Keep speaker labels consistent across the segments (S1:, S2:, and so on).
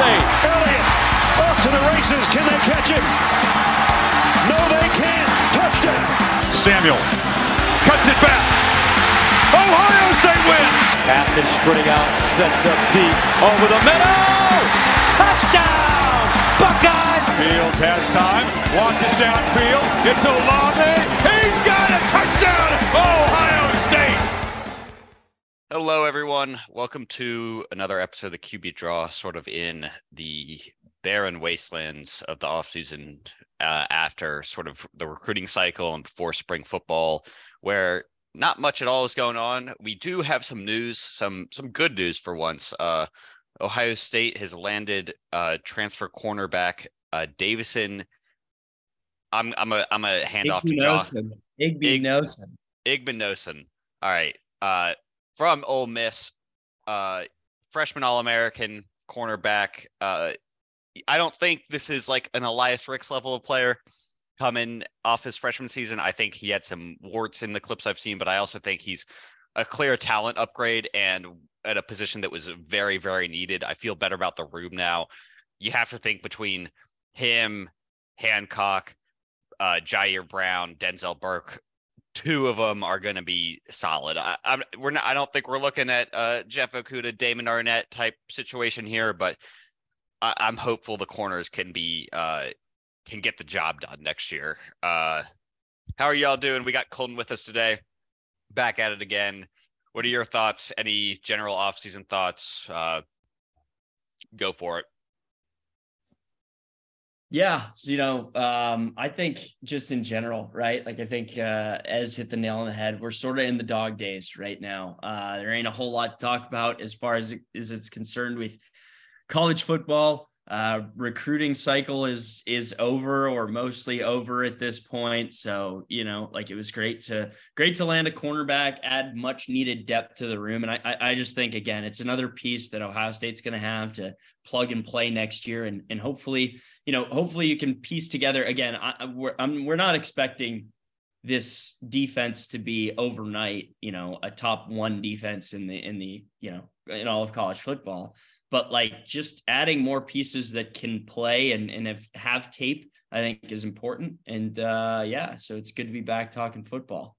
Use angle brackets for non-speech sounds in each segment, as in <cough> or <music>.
S1: State. Elliott off to the races. Can they catch him? No, they can't. Touchdown.
S2: Samuel cuts it back. Ohio State wins.
S3: Haskins sprinting out, sets up deep over the middle. Touchdown, Buckeyes.
S2: Fields has time, launches downfield. It's Olave. He's got a touchdown, Ohio State.
S4: Hello, everyone. Welcome to another episode of the QB Draw, sort of in the barren wastelands of the offseason uh, after sort of the recruiting cycle and before spring football, where not much at all is going on. We do have some news, some some good news for once. Uh, Ohio State has landed uh, transfer cornerback uh, Davison. I'm I'm a I'm a hand off to John.
S5: Igby
S4: Ig-
S5: Nosen.
S4: Igben All right. Uh, from Ole Miss, uh, freshman All American cornerback. Uh, I don't think this is like an Elias Ricks level of player coming off his freshman season. I think he had some warts in the clips I've seen, but I also think he's a clear talent upgrade and at a position that was very, very needed. I feel better about the room now. You have to think between him, Hancock, uh, Jair Brown, Denzel Burke, two of them are going to be solid. I, I'm we're not. I don't think we're looking at uh, Jeff Okudah, Damon Arnette type situation here, but I, I'm hopeful the corners can be uh, can get the job done next year. Uh, how are y'all doing? We got Colton with us today. Back at it again. What are your thoughts? Any general offseason thoughts? Uh, go for it.
S5: Yeah, so, you know, um, I think just in general, right? Like I think uh, Ez hit the nail on the head. We're sort of in the dog days right now. Uh, there ain't a whole lot to talk about as far as, it, as it's concerned with college football. Uh, recruiting cycle is is over or mostly over at this point. So you know, like it was great to great to land a cornerback, add much needed depth to the room, and I I, just think again it's another piece that Ohio State's going to have to plug and play next year, and and hopefully you know hopefully you can piece together again. I, we're I'm, we're not expecting this defense to be overnight, you know, a top one defense in the in the you know in all of college football but like just adding more pieces that can play and, and have, have tape, I think is important. And uh, yeah, so it's good to be back talking football.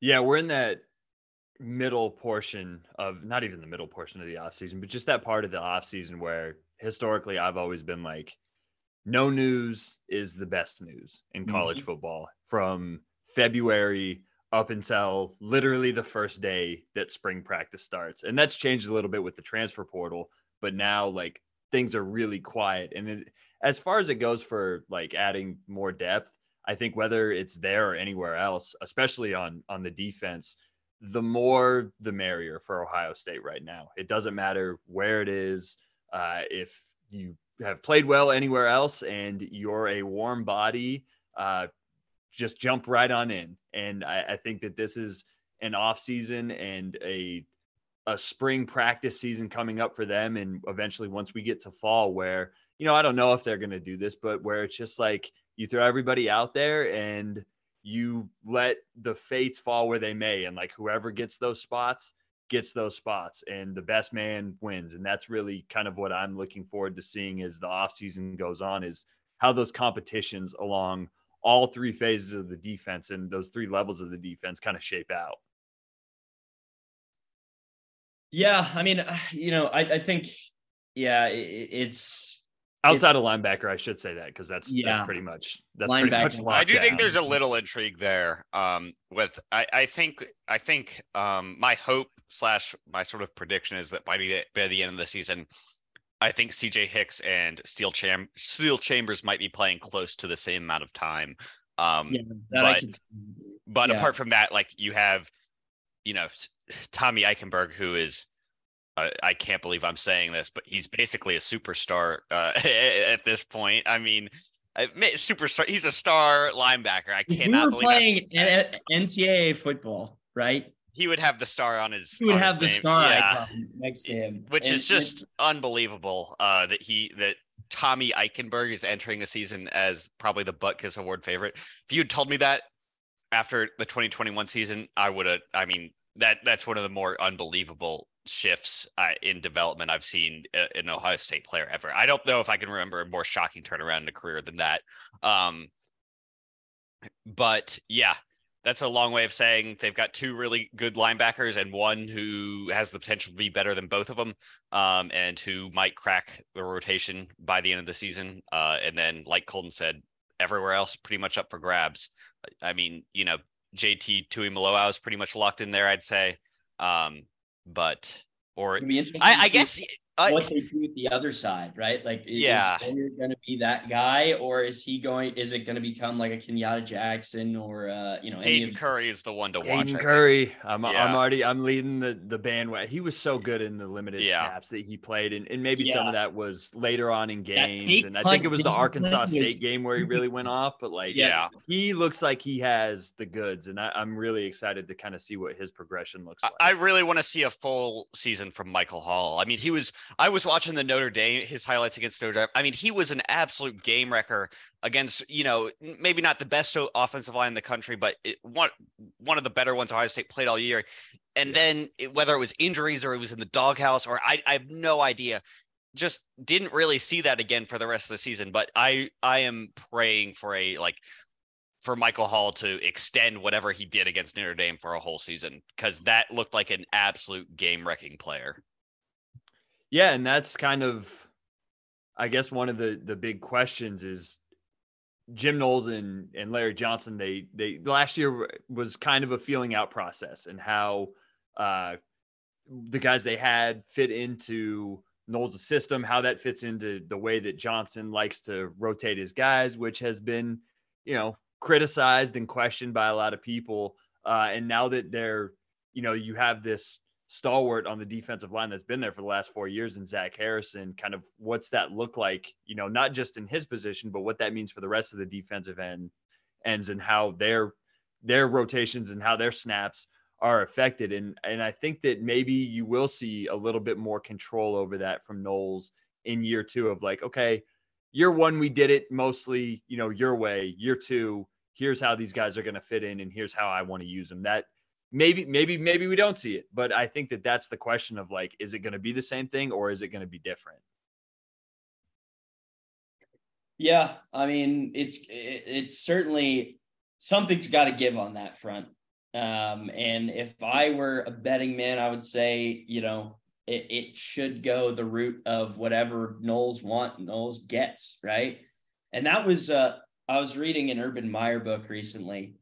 S6: Yeah, we're in that middle portion of not even the middle portion of the offseason, but just that part of the offseason where historically I've always been like, no news is the best news in college mm-hmm. football from February up until literally the first day that spring practice starts. And that's changed a little bit with the transfer portal but now like things are really quiet. And it, as far as it goes for like adding more depth, I think whether it's there or anywhere else, especially on on the defense, the more the merrier for Ohio State right now. It doesn't matter where it is. Uh, if you have played well anywhere else and you're a warm body, uh, just jump right on in. And I, I think that this is an off season and a a spring practice season coming up for them and eventually once we get to fall where you know i don't know if they're going to do this but where it's just like you throw everybody out there and you let the fates fall where they may and like whoever gets those spots gets those spots and the best man wins and that's really kind of what i'm looking forward to seeing as the offseason goes on is how those competitions along all three phases of the defense and those three levels of the defense kind of shape out
S5: yeah, I mean, you know, I, I think, yeah, it, it's
S6: outside it's, of linebacker. I should say that because that's yeah, that's pretty much that's linebacker. pretty much.
S4: I do
S6: down.
S4: think there's a little intrigue there. Um, with I, I think I think um my hope slash my sort of prediction is that by the by the end of the season, I think CJ Hicks and Steel Cham Steele Chambers might be playing close to the same amount of time. Um, yeah, but but yeah. apart from that, like you have, you know, Tommy Eichenberg, who is uh, I can't believe I'm saying this, but he's basically a superstar uh, <laughs> at this point. I mean, superstar. He's a star linebacker. I cannot
S5: we playing NCAA football, right?
S4: He would have the star on his.
S5: He would have
S4: the
S5: name. star yeah. next to him,
S4: which and, is just and, unbelievable. Uh, that he that Tommy Eichenberg is entering the season as probably the Butkus Award favorite. If you had told me that after the 2021 season, I would have. I mean, that that's one of the more unbelievable shifts uh, in development I've seen an Ohio State player ever. I don't know if I can remember a more shocking turnaround in a career than that. Um, but yeah, that's a long way of saying they've got two really good linebackers and one who has the potential to be better than both of them, um, and who might crack the rotation by the end of the season. Uh, and then, like Colton said, everywhere else pretty much up for grabs. I mean, you know, JT Tuimoloau is pretty much locked in there, I'd say. Um, but or I, I guess
S5: uh, what they do with the other side, right? Like, yeah, is Sawyer going to be that guy, or is he going? Is it going to become like a Kenyatta Jackson, or uh, you know,
S4: Caden Curry is the one to
S6: Caden
S4: watch.
S6: Curry, I'm, yeah. I'm already, I'm leading the the bandwagon. He was so good in the limited yeah. snaps that he played, and, and maybe yeah. some of that was later on in games. And I think it was the Arkansas State game where he really went off. But like, yeah, he looks like he has the goods, and I, I'm really excited to kind of see what his progression looks like.
S4: I really want to see a full season from Michael Hall. I mean, he was. I was watching the Notre Dame his highlights against Notre Dame. I mean, he was an absolute game wrecker against you know maybe not the best offensive line in the country, but it, one one of the better ones Ohio State played all year. And yeah. then it, whether it was injuries or it was in the doghouse or I, I have no idea. Just didn't really see that again for the rest of the season. But I I am praying for a like for Michael Hall to extend whatever he did against Notre Dame for a whole season because that looked like an absolute game wrecking player.
S6: Yeah, and that's kind of I guess one of the the big questions is Jim Knowles and, and Larry Johnson, they they last year was kind of a feeling out process and how uh, the guys they had fit into Knowles' system, how that fits into the way that Johnson likes to rotate his guys, which has been, you know, criticized and questioned by a lot of people. Uh, and now that they're, you know, you have this stalwart on the defensive line that's been there for the last four years and Zach Harrison, kind of what's that look like, you know, not just in his position, but what that means for the rest of the defensive end ends and how their their rotations and how their snaps are affected. And and I think that maybe you will see a little bit more control over that from Knowles in year two of like, okay, year one we did it mostly, you know, your way. Year two, here's how these guys are going to fit in, and here's how I want to use them. That maybe maybe maybe we don't see it but i think that that's the question of like is it going to be the same thing or is it going to be different?
S5: Yeah i mean it's it's certainly something's got to give on that front. Um and if i were a betting man i would say you know it, it should go the route of whatever knowles want knowles gets right? And that was uh i was reading an urban meyer book recently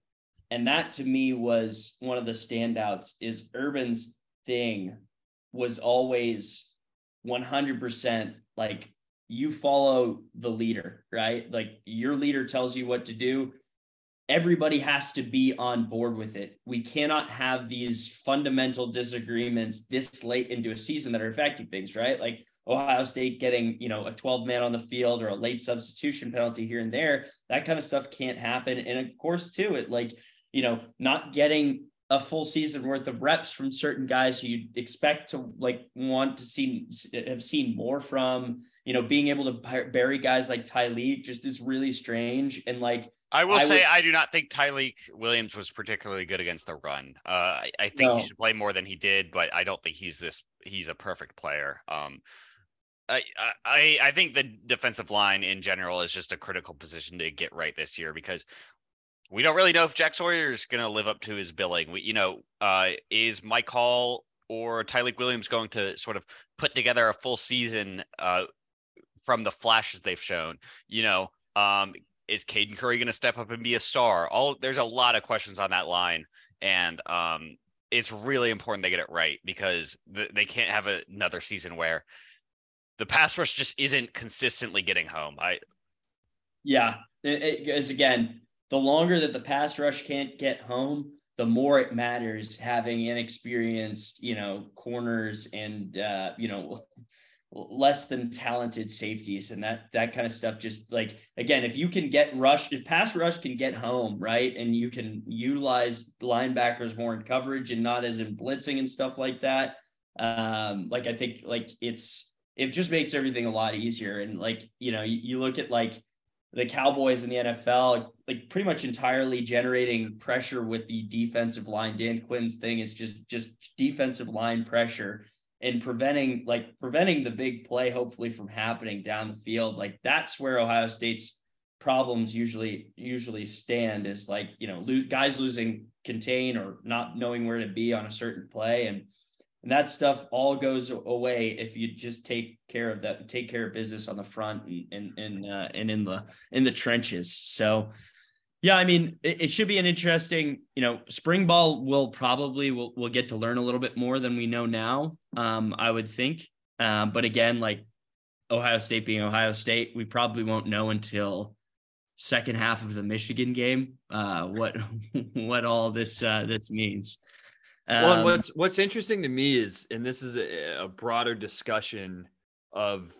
S5: and that to me was one of the standouts is urban's thing was always 100% like you follow the leader right? Like your leader tells you what to do. Everybody has to be on board with it. We cannot have these fundamental disagreements this late into a season that are affecting things right? Like ohio state getting you know a 12 man on the field or a late substitution penalty here and there. That kind of stuff can't happen. And of course too it like you know, not getting a full season worth of reps from certain guys who you'd expect to like want to see have seen more from. You know, being able to bury guys like Tyleik just is really strange. And like
S4: I will I say, would, I do not think Tyleik Williams was particularly good against the run. Uh, I, I think no. he should play more than he did, but I don't think he's this. He's a perfect player. Um, I, I I think the defensive line in general is just a critical position to get right this year because we don't really know if Jack Sawyer is going to live up to his billing. We, you know, uh, is Mike Hall or Tyreek Williams going to sort of put together a full season uh, from the flashes they've shown? You know, um, is Caden Curry going to step up and be a star? All there's a lot of questions on that line, and um, it's really important they get it right because th- they can't have a- another season where the pass rush just isn't consistently getting home. I,
S5: yeah, it, it, as again the longer that the pass rush can't get home, the more it matters having inexperienced, you know, corners and uh, you know, <laughs> less than talented safeties. And that that kind of stuff just like again if you can get rushed if pass rush can get home right and you can utilize linebackers more in coverage and not as in blitzing and stuff like that um like i think like it's it just makes everything a lot easier. And like you know you, you look at like the Cowboys in the NFL, like pretty much entirely generating pressure with the defensive line. Dan Quinn's thing is just just defensive line pressure. and preventing like preventing the big play hopefully from happening down the field like that's where ohio state's problems usually usually stand is like you know lo- guys losing contain or not knowing where to be on a certain play and and that stuff all goes away if you just take care of that take care of business on the front and and and, uh, and in the in the trenches so yeah, I mean, it, it, should be an interesting, you know, spring ball will probably will will get to learn a little bit more than we know now. Um, I would think. Um, but again, like Ohio State being Ohio State, we probably won't know until second half of the Michigan game uh, what <laughs> what all this uh, this means.
S6: Um, well, what's what's interesting to me is, and this is a, a broader discussion of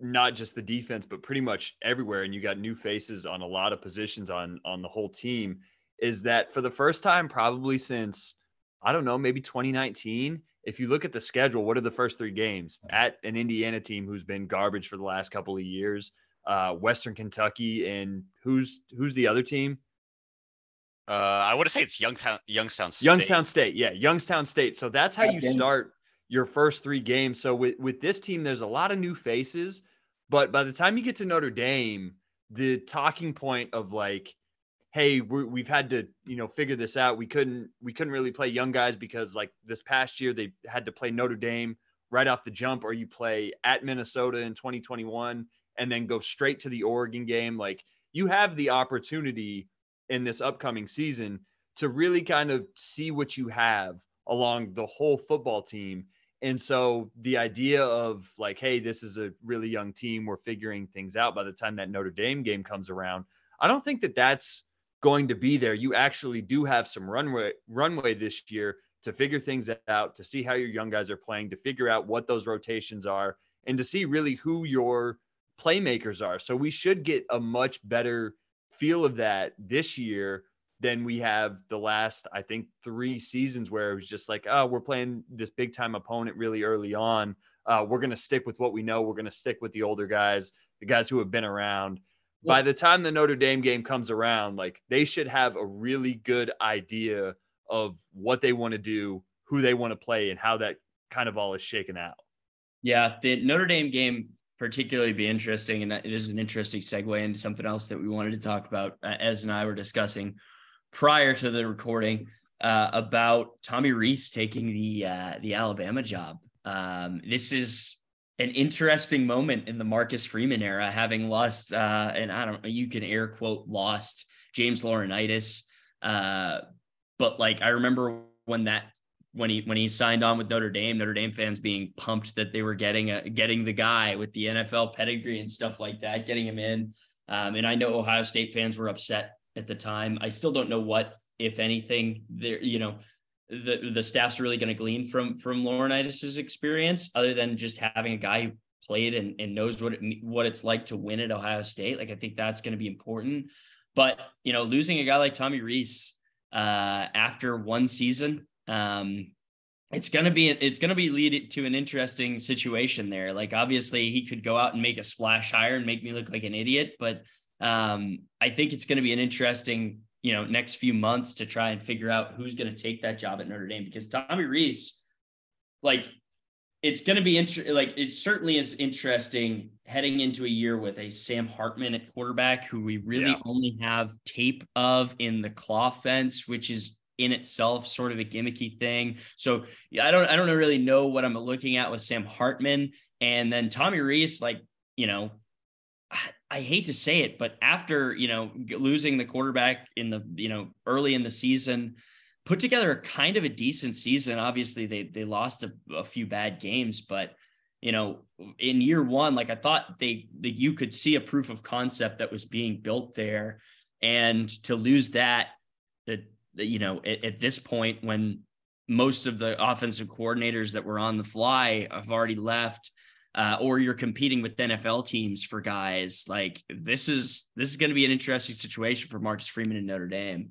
S6: not just the defense, but pretty much everywhere. And you got new faces on a lot of positions on on the whole team. Is that for the first time, probably since I don't know, maybe 2019. If you look at the schedule, what are the first three games at an Indiana team who's been garbage for the last couple of years? Uh, Western Kentucky and who's who's the other team?
S4: Uh, I want to say it's Youngstown Youngstown
S6: State. Youngstown State, yeah, Youngstown State. So that's how you start your first three games. So with with this team, there's a lot of new faces, but by the time you get to Notre Dame, the talking point of like, hey, we have had to you know figure this out. We couldn't we couldn't really play young guys because like this past year they had to play Notre Dame right off the jump, or you play at Minnesota in 2021 and then go straight to the Oregon game. Like you have the opportunity in this upcoming season to really kind of see what you have along the whole football team. And so the idea of like, hey, this is a really young team, we're figuring things out by the time that Notre Dame game comes around. I don't think that that's going to be there. You actually do have some runway runway this year to figure things out, to see how your young guys are playing, to figure out what those rotations are, and to see really who your playmakers are. So we should get a much better feel of that this year then we have the last, I think, three seasons where it was just like, oh, we're playing this big time opponent really early on. Uh, we're going to stick with what we know. We're going to stick with the older guys, the guys who have been around. By the time the Notre Dame game comes around, like they should have a really good idea of what they want to do, who they want to play, and how that kind of all is shaken out.
S5: Yeah, the Notre Dame game particularly be interesting, and this is an interesting segue into something else that we wanted to talk about. Uh, as and I were discussing prior to the recording uh, about Tommy Rees taking the uh, the Alabama job. Um, this is an interesting moment in the Marcus Freeman era, having lost, uh, and I don't know, you can air quote lost James Laurinaitis. Uh, but like I remember when that when he when he signed on with Notre Dame, Notre Dame fans being pumped that they were getting a getting the guy with the NFL pedigree and stuff like that, getting him in. Um, and I know Ohio State fans were upset at the time. I still don't know what, if anything, there, you know, the the staff's really going to glean from from Laurinaitis's experience, other than just having a guy who played and, and knows what it what it's like to win at Ohio State. Like I think that's going to be important. But you know, losing a guy like Tommy Rees uh, after one season, um, it's gonna be it's gonna be lead to an interesting situation there. Like obviously he could go out and make a splash hire and make me look like an idiot, but um, I think it's going to be an interesting, you know, next few months to try and figure out who's going to take that job at Notre Dame because Tommy Rees, like, it's going to be interesting. Like, it certainly is interesting heading into a year with a Sam Hartman at quarterback, who we really yeah. only have tape of in the claw fence, which is in itself sort of a gimmicky thing. So I don't, I don't really know what I'm looking at with Sam Hartman, and then Tommy Rees like, you know, I hate to say it, but after you know losing the quarterback in the you know early in the season, put together a kind of a decent season. Obviously, they they lost a, a few bad games, but you know in year one, like I thought they that you could see a proof of concept that was being built there, and to lose that, that you know at, at this point when most of the offensive coordinators that were on the fly have already left uh, or you're competing with NFL teams for guys. Like this is this is going to be an interesting situation for Marcus Freeman and Notre Dame.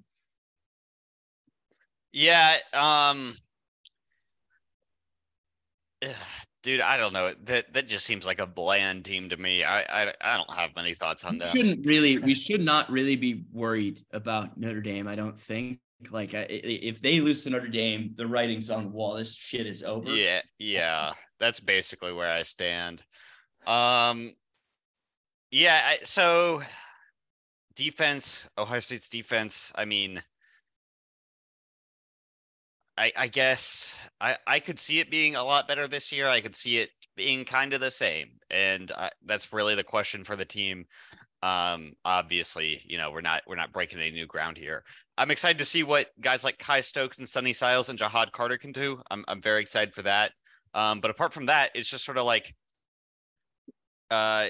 S4: Yeah, um, dude, I don't know. That that just seems like a bland team to me. I I, I don't have many thoughts on
S5: that.
S4: We
S5: shouldn't really. We should not really be worried about Notre Dame. I don't think. like if they lose to Notre Dame, the writing's on the wall. This shit is over.
S4: Yeah, yeah, that's basically where I stand. Um, yeah, I, so defense, Ohio State's defense. I mean, I, I guess I, I could see it being a lot better this year. I could see it being kind of the same, and I, that's really the question for the team. Um, obviously, you know we're not we're not breaking any new ground here. I'm excited to see what guys like Kye Stokes and Sonny Styles and Ja'Had Carter can do. I'm I'm very excited for that. Um, but apart from that, it's just sort of like, uh,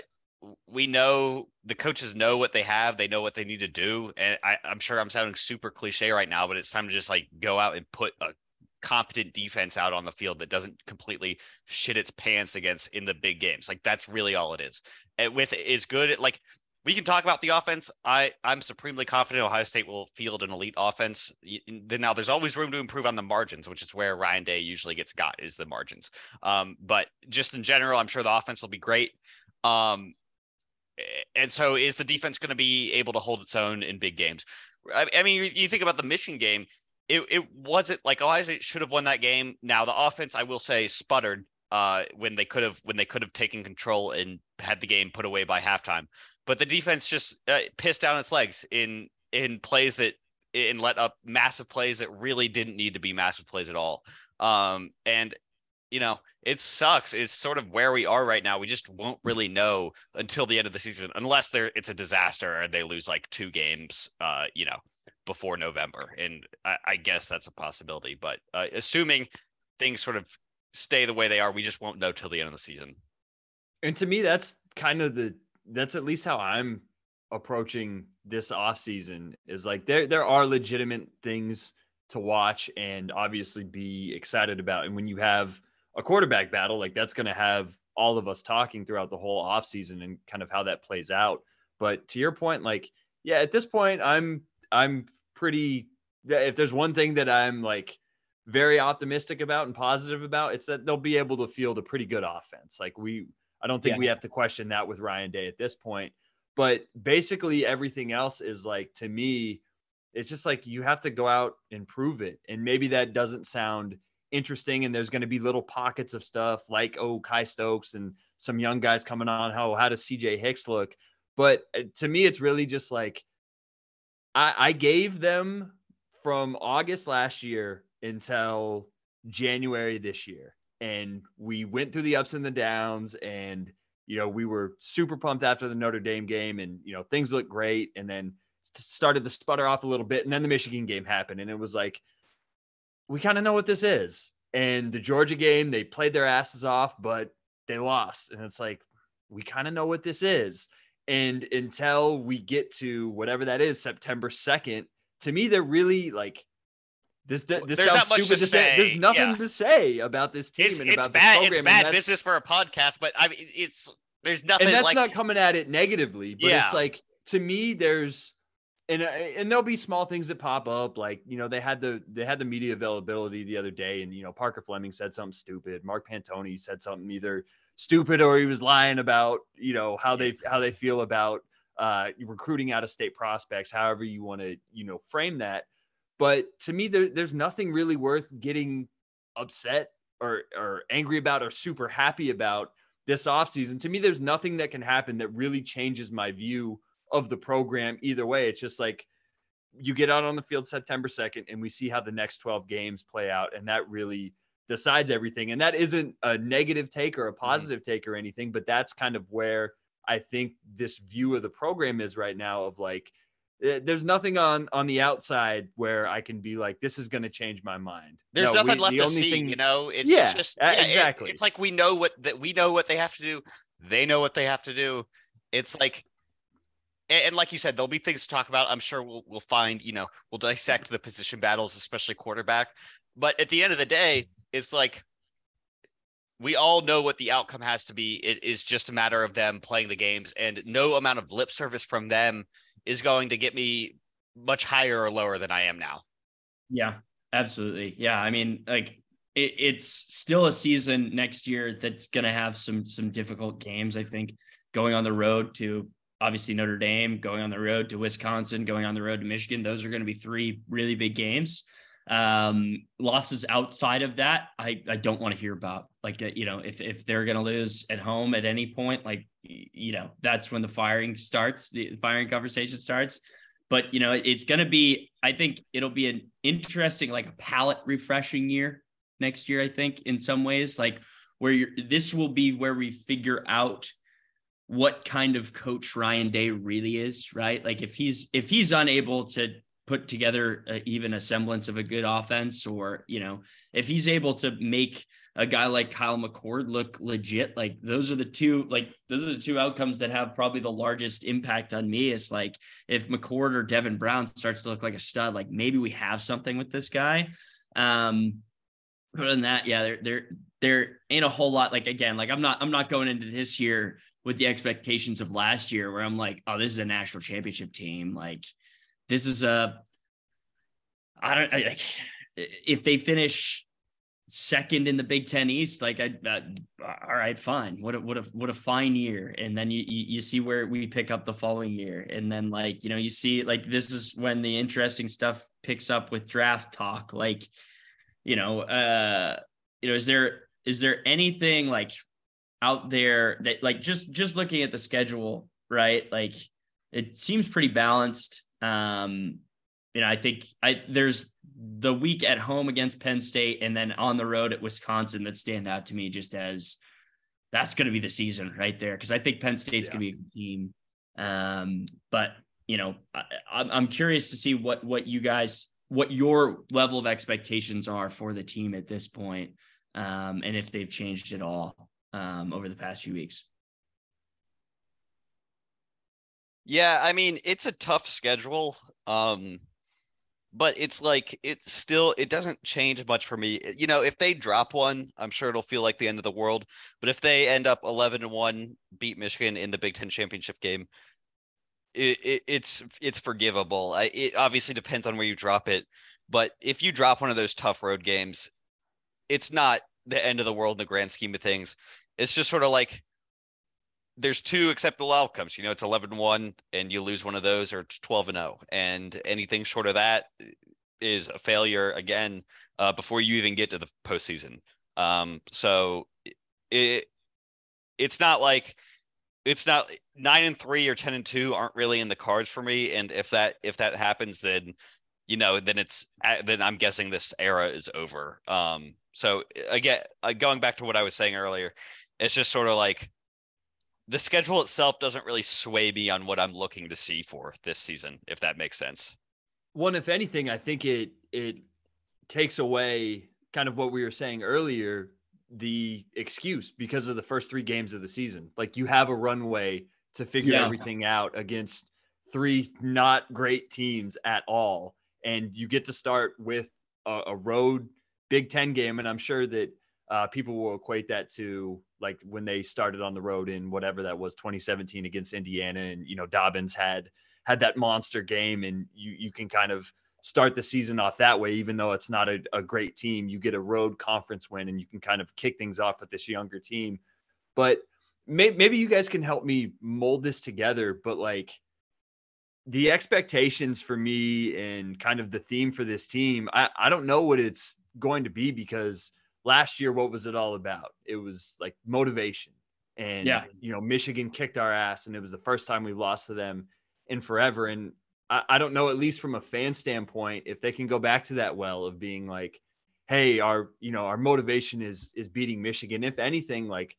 S4: we know the coaches know what they have, they know what they need to do, and I, I'm sure I'm sounding super cliche right now, but it's time to just like go out and put a competent defense out on the field that doesn't completely shit its pants against in the big games. Like that's really all it is. And with it's good. Like we can talk about the offense. I I'm supremely confident Ohio State will field an elite offense. Now there's always room to improve on the margins, which is where Ryan Day usually gets got is the margins. Um, but just in general, I'm sure the offense will be great. Um, and so is the defense going to be able to hold its own in big games? I, I mean, you think about the Michigan game. It, it wasn't like Ohio State should have won that game. Now the offense, I will say, sputtered uh, when they could have when they could have taken control and had the game put away by halftime. But the defense just uh, pissed down its legs in in plays that and let up massive plays that really didn't need to be massive plays at all. Um, and you know, it sucks. It's sort of where we are right now. We just won't really know until the end of the season, unless there it's a disaster and they lose like two games, uh, you know, before November. And I, I guess that's a possibility. But uh, assuming things sort of stay the way they are, we just won't know till the end of the season.
S6: And to me, that's kind of the that's at least how I'm approaching this off season. Is like there there are legitimate things to watch and obviously be excited about. And when you have a quarterback battle, like that's going to have all of us talking throughout the whole offseason and kind of how that plays out. But to your point, like, yeah, at this point, I'm I'm pretty if there's one thing that I'm like very optimistic about and positive about, it's that they'll be able to field a pretty good offense. Like we I don't think yeah. we have to question that with Ryan Day at this point. But basically everything else is like to me, it's just like you have to go out and prove it. And maybe that doesn't sound interesting and there's going to be little pockets of stuff like oh Kye Stokes and some young guys coming on how how does CJ Hicks look but uh, to me it's really just like I I gave them from August last year until January this year and we went through the ups and the downs and you know we were super pumped after the Notre Dame game and you know things looked great and then started to sputter off a little bit and then the Michigan game happened and it was like we kind of know what this is. And the Georgia game, they played their asses off, but they lost. And it's like, we kind of know what this is. And until we get to whatever that is, September 2nd, to me, they're really like, this, this
S4: There's sounds stupid to, to say.
S6: say. There's nothing yeah. to say about this team
S4: it's,
S6: and
S4: it's
S6: about
S4: bad,
S6: this
S4: program. It's bad business for a podcast, but I mean, it's there's nothing.
S6: And that's
S4: like...
S6: not coming at it negatively, but yeah. it's like to me, there's and uh, and there'll be small things that pop up like you know they had the they had the media availability the other day and you know Parker Fleming said something stupid Mark Pantoni said something either stupid or he was lying about you know how they how they feel about uh, recruiting out of state prospects however you want to you know frame that but to me there, there's nothing really worth getting upset or or angry about or super happy about this offseason to me there's nothing that can happen that really changes my view of the program either way. It's just like you get out on the field September 2nd and we see how the next 12 games play out. And that really decides everything. And that isn't a negative take or a mm-hmm. positive mm-hmm. take or anything, but that's kind of where I think this view of the program is right now of like, Eh, there's nothing on on the outside where I can be like, this is going to change my mind.
S4: There's no, nothing we, left to see. Thing, you know, it's, yeah, it's just yeah,
S6: exactly.
S4: It, it's like we know what that we know what they have to do. They know what they have to do. It's like and, and, like you said, there'll be things to talk about. I'm sure we'll we'll find, you know, we'll dissect the position battles, especially quarterback. But at the end of the day, it's like we all know what the outcome has to be. It is just a matter of them playing the games, and no amount of lip service from them is going to get me much higher or lower than I am now.
S5: Yeah, absolutely. Yeah, I mean, like it, it's still a season next year that's going to have some some difficult games. I think going on the road to obviously Notre Dame, going on the road to Wisconsin, going on the road to Michigan. Those are going to be three really big games. Um, losses outside of that, I, I don't want to hear about. Like, uh, you know, if, if they're going to lose at home at any point, like, you know, that's when the firing starts, the firing conversation starts. But, you know, it's going to be, I think it'll be an interesting, like a palate refreshing year next year, I think, in some ways, like where you're, this will be where we figure out what kind of coach Ryan Day really is, right? Like if he's if he's unable to put together a, even a semblance of a good offense, or you know, if he's able to make a guy like Kyle McCord look legit, like those are the two like those are the two outcomes that have probably the largest impact on me. Is like if McCord or Devin Brown starts to look like a stud, like maybe we have something with this guy. Um, other than that, yeah, there there there ain't a whole lot. Like again, like I'm not I'm not going into this year with the expectations of last year where I'm like, oh, this is a national championship team. Like this is a I don't I, if they finish second in the Big Ten East, like I, all right, fine. What a, what a, what a fine year. And then you, you, you see where we pick up the following year. And then like, you know, you see like, this is when the interesting stuff picks up with draft talk. Like, you know, uh, you know, is there, is there anything like out there that like just just looking at the schedule, right? Like it seems pretty balanced. Um, you know, I think I there's the week at home against Penn State and then on the road at Wisconsin that stand out to me just as that's going to be the season right there because I think Penn State's yeah. going to be a team. Um, but you know, I, I'm curious to see what what you guys what your level of expectations are for the team at this point, um, and if they've changed at all um, over the past few weeks.
S4: Yeah, I mean, it's a tough schedule. Um, but it's like it still it doesn't change much for me. You know, if they drop one, I'm sure it'll feel like the end of the world. But if they end up 11 and 1, beat Michigan in the Big 10 championship game, it, it, it's it's forgivable. I, it obviously depends on where you drop it, but if you drop one of those tough road games, it's not the end of the world in the grand scheme of things it's just sort of like there's two acceptable outcomes. You know, it's 11 1 and you lose one of those, or it's 12 and 0. And anything short of that is a failure again uh, before you even get to the postseason. Um, so it it's not like it's not nine and three or 10 and two aren't really in the cards for me. And if that if that happens, then you know, then it's then I'm guessing this era is over. Um, so again, uh, going back to what I was saying earlier, it's just sort of like the schedule itself doesn't really sway me on what I'm looking to see for this season, if that makes sense.
S6: One, if anything, I think it it takes away kind of what we were saying earlier, the excuse because of the first three games of the season. Like you have a runway to figure yeah. everything out against three not great teams at all. And you get to start with a, a road Big Ten game. And I'm sure that uh, people will equate that to like when they started on the road in whatever that was 2017 against Indiana and you know Dobbins had had that monster game and you you can kind of start the season off that way even though it's not a, a great team. You get a road conference win and you can kind of kick things off with this younger team. But may, maybe you guys can help me mold this together but like the expectations for me and kind of the theme for this team I, I don't know what it's going to be because last year, what was it all about? It was like motivation. And, yeah. you know, Michigan kicked our ass, and it was the first time we lost to them in forever. And I, I don't know, at least from a fan standpoint, if they can go back to that well of being like, hey, our, you know, our motivation is is beating Michigan. If anything, like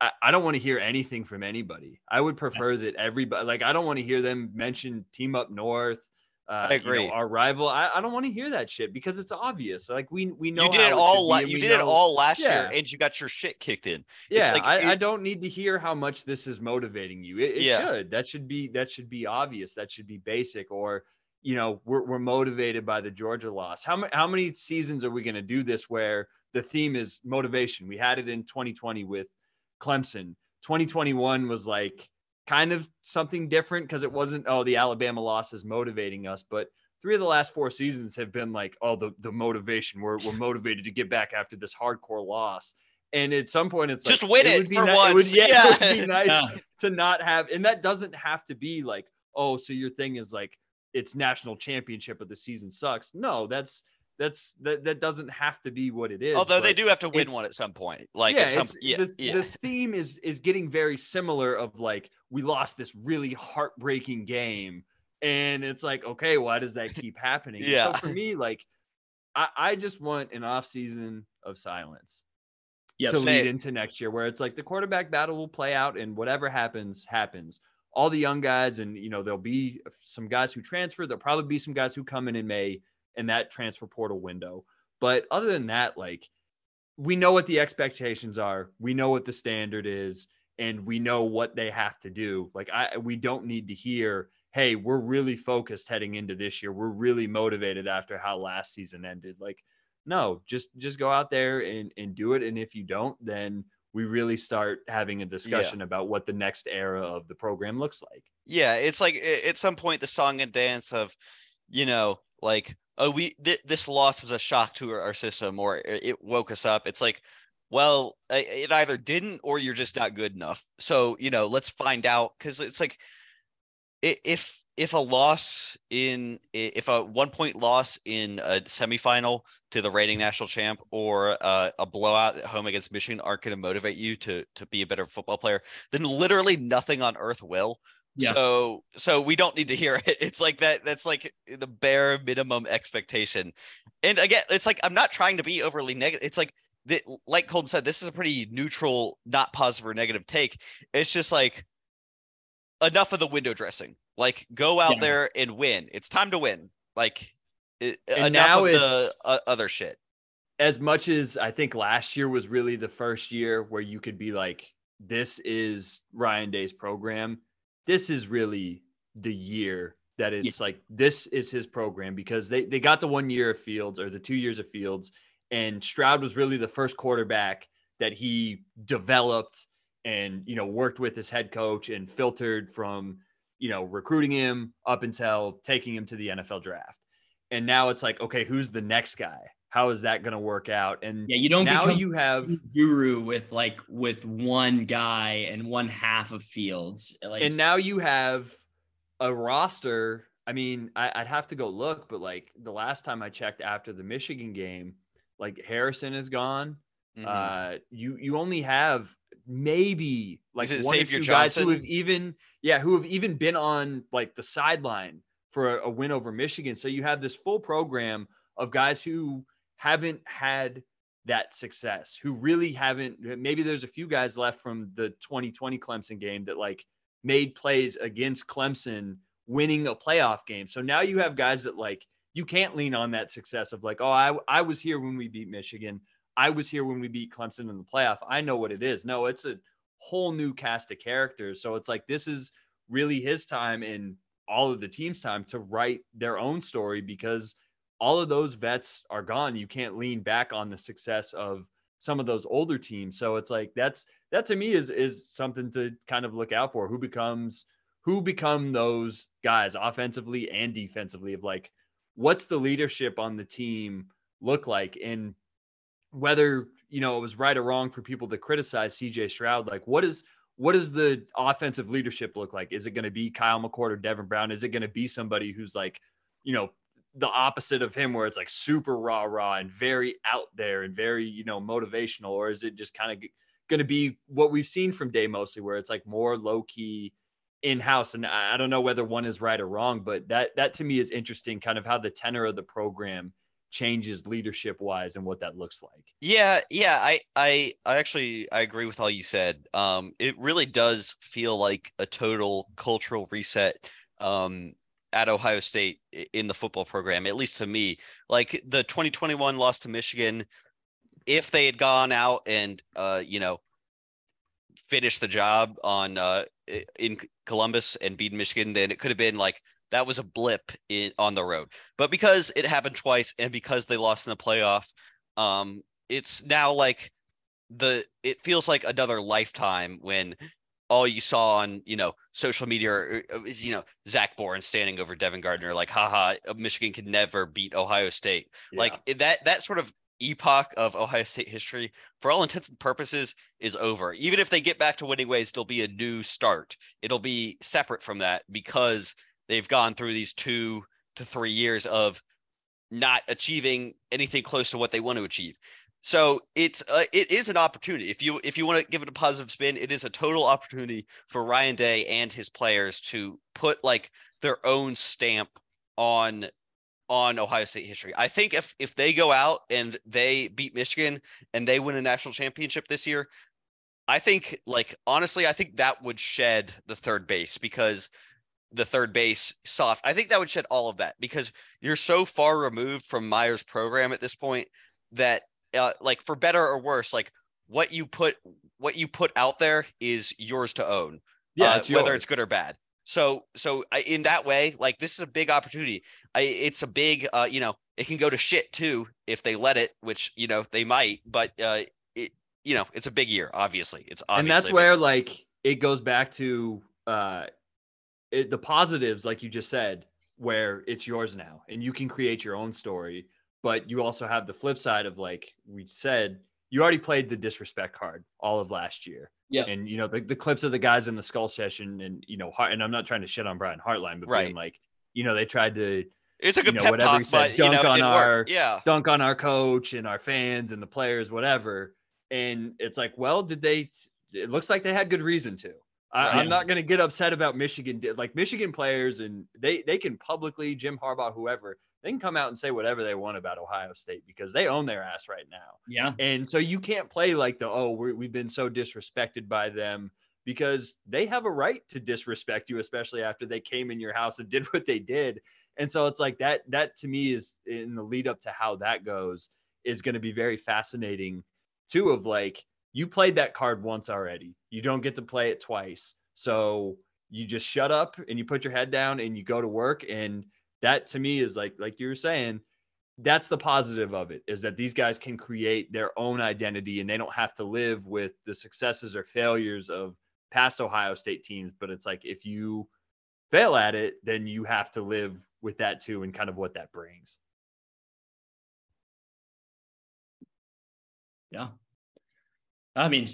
S6: I, I don't want to hear anything from anybody. I would prefer that everybody like I don't want to hear them mention team up north uh,
S4: I agree.
S6: You know, our rival. I, I don't want to hear that shit because it's obvious. Like we we know
S4: you did it all. La- you did know, it all last yeah. year, and you got your shit kicked in.
S6: Yeah, like, I, it, I, don't need to hear how much this is motivating you. It, it yeah. should. That should be that should be obvious. That should be basic. Or you know, we're we're motivated by the Georgia loss. How many how many seasons are we going to do this where the theme is motivation? We had it in 2020 with Clemson. 2021 was like kind of something different because it wasn't oh the Alabama loss is motivating us, but three of the last four seasons have been like oh the the motivation we're we're motivated to get back after this hardcore loss, And at some point, it's
S4: Just
S6: like,
S4: win it
S6: would be
S4: for
S6: ni- It would,
S4: once.
S6: yeah, it would be <laughs> nice
S5: Yeah.
S6: to not have, and that doesn't have to be like, oh, so your thing is like it's national championship, but the season sucks. No, that's that's that that doesn't have to be what it is.
S4: Although they do have to win one at some point. Like
S6: yeah,
S4: at some yeah,
S6: the,
S4: yeah.
S6: the theme is is getting very similar of like we lost this really heartbreaking game and it's like okay why does that keep happening
S4: Yeah.
S6: so for me like I, I just want an off season of silence
S5: Yep.
S6: to lead
S4: Same.
S6: into next year where it's like the quarterback battle will play out and whatever happens happens all the young guys and you know there'll be some guys who transfer there'll probably be some guys who come in in may in that transfer portal window. But other than that like we know what the expectations are. We know what the standard is and we know what they have to do. Like i we don't need to hear hey we're really focused heading into this year. We're really motivated after how last season ended. Like no just just go out there and and do it. And if you don't then we really start having a discussion about what the next era of the program looks like.
S4: Yeah, it's like at some point the song and dance of, you know, like oh we th- this loss was a shock to our, system or it woke us up. It's like, well, it either didn't or you're just not good enough. So you know, let's find out because it's like, if if a loss in if a one point loss in a semifinal to the reigning national champ or uh, a blowout at home against Michigan aren't going to motivate you to to be a better football player, then literally nothing on earth will.
S5: Yeah.
S4: So so we don't need to hear it. <laughs> It's like that that's like the bare minimum expectation. And again, it's like I'm not trying to be overly negative. It's like the, like Colton said, this is a pretty neutral, not positive or negative take. It's just like enough of the window dressing. Like go out
S5: Yeah.
S4: there and win. It's time to win. Like it, enough
S6: now
S4: of the uh, other shit.
S6: as much as I think last year was really the first year where you could be like, this is Ryan Day's program. This is really the year that it's like, this is his program because they, they got the one year of Fields or the two years of Fields. And Stroud was really the first quarterback that he developed and, you know, worked with his head coach and filtered from, you know, recruiting him up until taking him to the NFL draft. And now it's like, okay, who's the next guy? How is that going to work out? And
S5: Yeah, you don't
S6: now you have,
S5: guru with like with one guy and one half of fields. Like
S6: and now you have a roster. I mean, I, I'd have to go look, but like the last time I checked after the Michigan game, like Harrison is gone.
S4: Mhm.
S6: Uh, you you only have maybe like
S4: it
S6: one or
S4: Xavier
S6: two guys who have even yeah who have even been on like the sideline for a, a win over Michigan. So you have this full program of guys who haven't had that success, who really haven't. Maybe there's a few guys left from the 2020 Clemson game that like made plays against Clemson, winning a playoff game. So now you have guys that like you can't lean on that success of like, oh, I I was here when we beat Michigan. I was here when we beat Clemson in the playoff. I know what it is. No, it's a whole new cast of characters. So it's like this is really his time and all of the team's time to write their own story because all of those vets are gone. You can't lean back on the success of some of those older teams. So it's like that's that to me is is something to kind of look out for. Who becomes who become those guys offensively and defensively of like what's the leadership on the team look like and whether you know it was right or wrong for people to criticize CJ Stroud like what is what does the offensive leadership look like is it going to be Kyle McCord or Devin Brown is it going to be somebody who's like you know the opposite of him where it's like super rah rah and very out there and very you know motivational or is it just kind of going to be what we've seen from Day mostly where it's like more low key in house and I I don't know whether one is right or wrong but that that to me is interesting kind of how the tenor of the program changes leadership wise and what that looks like
S4: Yeah, yeah, I, I, I actually I agree with all you said. Um, it really does feel like a total cultural reset. Um, at Ohio State in the football program, at least to me, like the 2021 loss to Michigan. If they had gone out and, uh, you know, finished the job on uh in Columbus and beat Michigan, then it could have been like that was a blip in on the road. But because it happened twice and because they lost in the playoff, um, it's now like the it feels like another lifetime when all you saw on you know social media is you know Zach Boren standing over Devin Gardner like haha Michigan can never beat Ohio State like that that sort of epoch of Ohio State history, for all intents and purposes, is over. Even if they get back to winning ways, there'll be a new start. It'll be separate from that because they've gone through these two to three years of not achieving anything close to what they want to achieve. So it's uh, it is an opportunity. If you if you want to give it a positive spin, it is a total opportunity for Ryan Day and his players to put like their own stamp on on Ohio State history. I think if if they go out and they beat Michigan and they win a national championship this year, I think like honestly, I think that would shed the third base because the third base soft. I think that would shed all of that because you're so far removed from Meyer's program at this point that uh, like for better or worse, like what you put what you put out there is yours to own.
S6: Yeah,
S4: uh,
S6: it's
S4: whether it's good or bad. So so I, in that way, like this is a big opportunity. I, it's a big uh, you know, it can go to shit too if they let it, which you know they might, but uh it you know, it's a big year, obviously. It's obviously
S6: and that's where like it goes back to uh it, the positives like you just said where it's yours now and you can create your own story but you also have the flip side of like we said you already played the disrespect card all of last year
S5: Yeah.
S6: and you know the, the clips of the guys in the skull session and you know and i'm not trying to shit on brian hartline but
S4: Right.
S6: being like you know they tried to
S4: it's a
S6: you
S4: good
S6: know,
S4: pep
S6: whatever
S4: talk,
S6: he said,
S4: but you know,
S6: dunk on our-
S4: work. Yeah.
S6: dunk on our coach and our fans and the players, whatever. And it's like, well, did they? It looks like they had good reason to. I, I'm not going to get upset about Michigan. Like Michigan players, and they they can publicly, Jim Harbaugh, whoever, they can come out and say whatever they want about Ohio State because they own their ass right now.
S5: Yeah.
S6: And so you can't play like the oh we're, we've been so disrespected by them because they have a right to disrespect you, especially after they came in your house and <laughs> did what they did. And so it's like that. That to me is in the lead up to how that goes is going to be very fascinating too. Of like you played that card once already, you don't get to play it twice. So you just shut up and you put your head down and you go to work. And that to me is like like you were saying that's the positive of it is that these guys can create their own identity and they don't have to live with the successes or failures of past Ohio State teams. But it's like if you fail at it, then you have to live with that too and kind of what that brings.
S5: Yeah. I mean,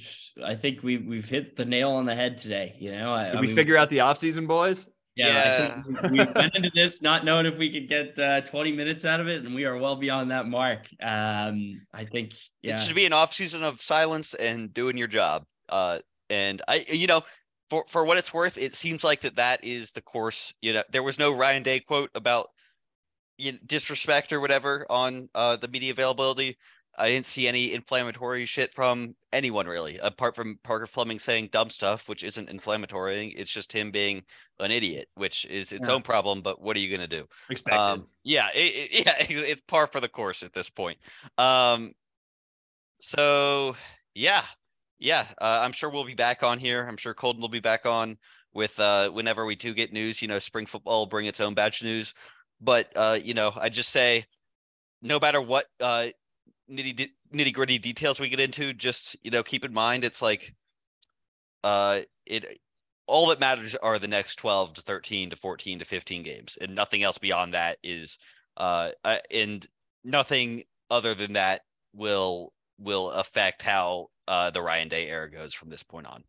S5: I think we we've hit the nail on the head today. You know, I,
S6: Did
S5: I
S6: we
S5: mean,
S6: figure out the offseason, boys?
S5: Yeah, we we went into this not knowing if we could get uh, 20 minutes out of it, and we are well beyond that mark. Um, I think yeah,
S4: It should be an off season of silence and doing your job. Uh, and I, you know, for for what it's worth, it seems like that that is the course. You know, there was no Ryan Day quote about you know, disrespect or whatever on uh the media availability. I didn't see any inflammatory shit from anyone really, apart from Parker Fleming saying dumb stuff, which isn't inflammatory. It's just him being an idiot, which is its
S5: Yeah.
S4: own problem. But what are you gonna do?
S6: Expected.
S4: Um, yeah, it, it- <laughs> yeah, it's par for the course at this point. Um, so yeah, yeah, uh, I'm sure we'll be back on here. I'm sure Colton will be back on with uh, whenever we do get news. You know, spring football will bring its own batch news, but uh, you know, I just say, no matter what uh, nitty nitty gritty details we get into, just you know, keep in mind it's like, uh, it all that matters are the next 12 to 13 to 14 to 15 games and nothing else beyond that is uh uh, and nothing other than that will will affect how uh the Ryan Day era goes from this point on.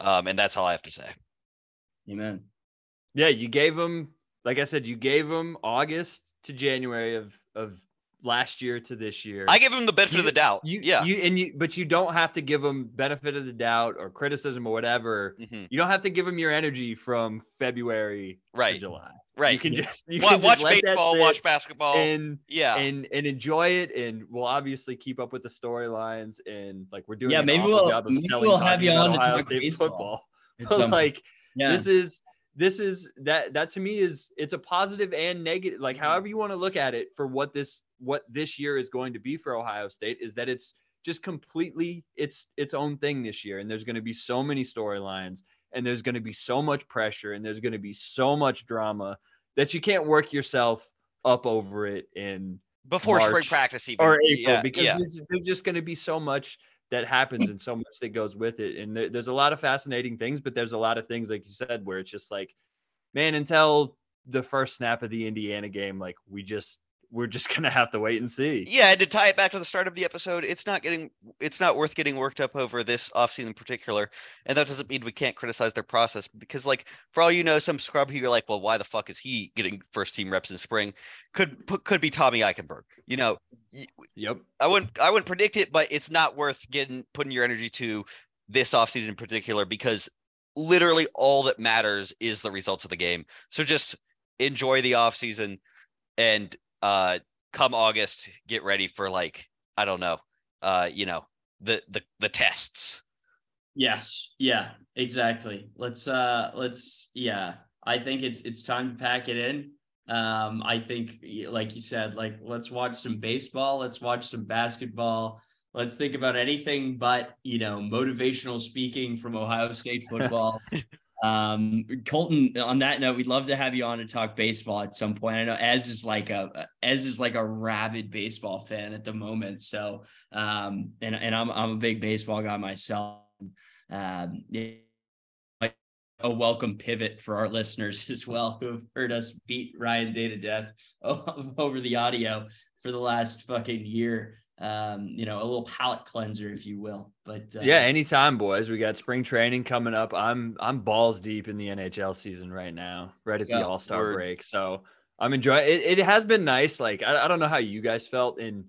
S4: Um and that's all I have to say.
S5: amen.
S6: yeah, you gave them, like I said, you gave them August to January of of last year to this year.
S4: I give him the benefit of the doubt.
S6: You,
S4: yeah.
S6: You and you, but you don't have to give them benefit of the doubt or criticism or whatever.
S4: Mhm.
S6: You don't have to give them your energy from February
S4: right.
S6: to July.
S4: Right.
S6: You can just you
S4: Wa-
S6: can
S4: watch
S6: just let that
S4: baseball, watch basketball.
S6: and
S4: yeah.
S6: and and enjoy it. And we'll obviously keep up with the storylines and like we're doing.
S5: Yeah, maybe we'll-
S6: job of
S5: maybe we'll have you on to
S6: Ohio
S5: talk
S6: State
S5: baseball.
S6: football.
S5: It's,
S6: But
S5: um,
S6: like
S5: yeah,
S6: this is this is that that to me is it's a positive and negative like mm-hmm. however you want to look at it for what this what this year is going to be for ohio state is that it's just completely its its own thing this year and there's going to be so many storylines and there's going to be so much pressure and there's going to be so much drama that you can't work yourself up over it in
S4: Before spring practice even.
S6: or April
S4: yeah,
S6: because
S4: yeah.
S6: there's, there's just going to be so much that happens and so much that goes with it. And there, there's a lot of fascinating things, but there's a lot of things, like you said, where it's just like, man, until the first snap of the Indiana game, like we just we're just <laughs> gonna have to wait and see.
S4: Yeah, and to tie it back to the start of the episode, it's not getting it's not worth getting worked up over this offseason in particular. And that doesn't mean we can't criticize their process because like for all you know, some scrub who you're like, well, why the fuck is he getting first team reps in spring? Could could be Tommy Eichenberg. You know,
S6: Yep.
S4: I wouldn't I wouldn't predict it, but it's not worth getting putting your energy to this offseason in particular because literally all that matters is the results of the game. So just enjoy the offseason and uh come August, get ready for like, I don't know, uh, you know, the the the tests.
S5: Yes. Yeah, exactly. Let's uh let's yeah. I think it's it's time to pack it in. Um, I think like you said, like let's watch some baseball, let's watch some basketball, let's think about anything but you know motivational speaking from Ohio State football. <laughs> um, Colton, on that note, we'd love to have you on to talk baseball at some point. I know Ez is like a Ez is like a rabid baseball fan at the moment. So um, and and I'm I'm a big baseball guy myself. Um, yeah, a welcome pivot for our listeners <laughs> as well who have heard us beat Ryan Day to death <laughs> over the audio for the last fucking year um, you know, a little palate cleanser, if you will. But
S6: uh, yeah, anytime, boys. We got spring training coming up. I'm I'm balls deep in the NHL season right now, right at yeah, the All Star break. So I'm enjoying it. It has been nice. Like I, I don't know how you guys felt, and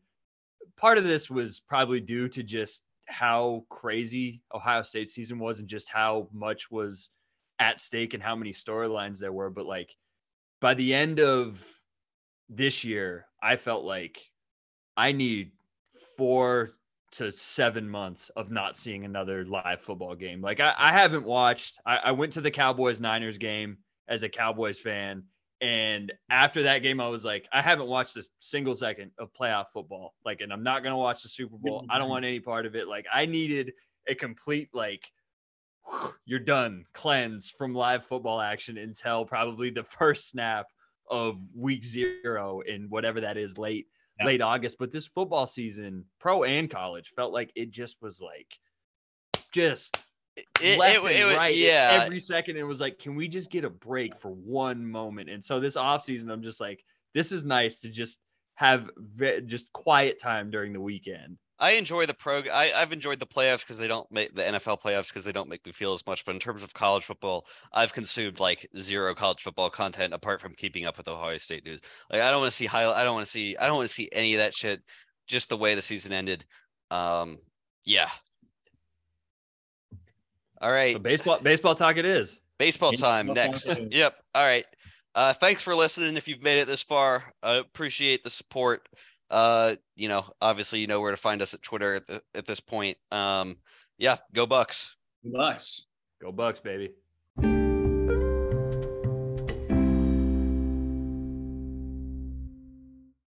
S6: part of this was probably due to just how crazy Ohio State season was, and just how much was at stake and how many storylines there were. But like by the end of this year, I felt like I need four to seven months of not seeing another live football game. Like I, I haven't watched. I, I went to the Cowboys Niners game as a Cowboys fan, and after that game, I was like, I haven't watched a single second of playoff football. Like, and I'm not gonna watch the Super Bowl. I don't mm-hmm. want any part of it. Like, I needed a complete like. <sighs> You're done. Cleanse from live football action until probably the first snap of week zero in whatever that is late yeah. late August. But this football season, pro and college, felt like it just was like just it, left it, and it, right. Yeah. Every second it was like, can we just get a break for one moment? And so this offseason, I'm just like, this is nice to just have ve- just quiet time during the weekend.
S4: I enjoy the pro. I, have enjoyed the playoffs because they don't make the NFL playoffs because they don't make me feel as much. But in terms of college football, I've consumed like zero college football content apart from keeping up with Ohio State news. Like I don't want to see high. I don't want to see. I don't want to see any of that shit. Just the way the season ended. Um, yeah. All right.
S6: So baseball. Baseball talk. It is
S4: baseball time baseball next. <laughs> yep. All right. Uh, thanks for listening. If you've made it this far, I appreciate the support uh, you know, obviously you know where to find us at Twitter at, the, at this point. Um, yeah, go Bucks.
S5: Go Bucks.
S6: Go Bucks, baby.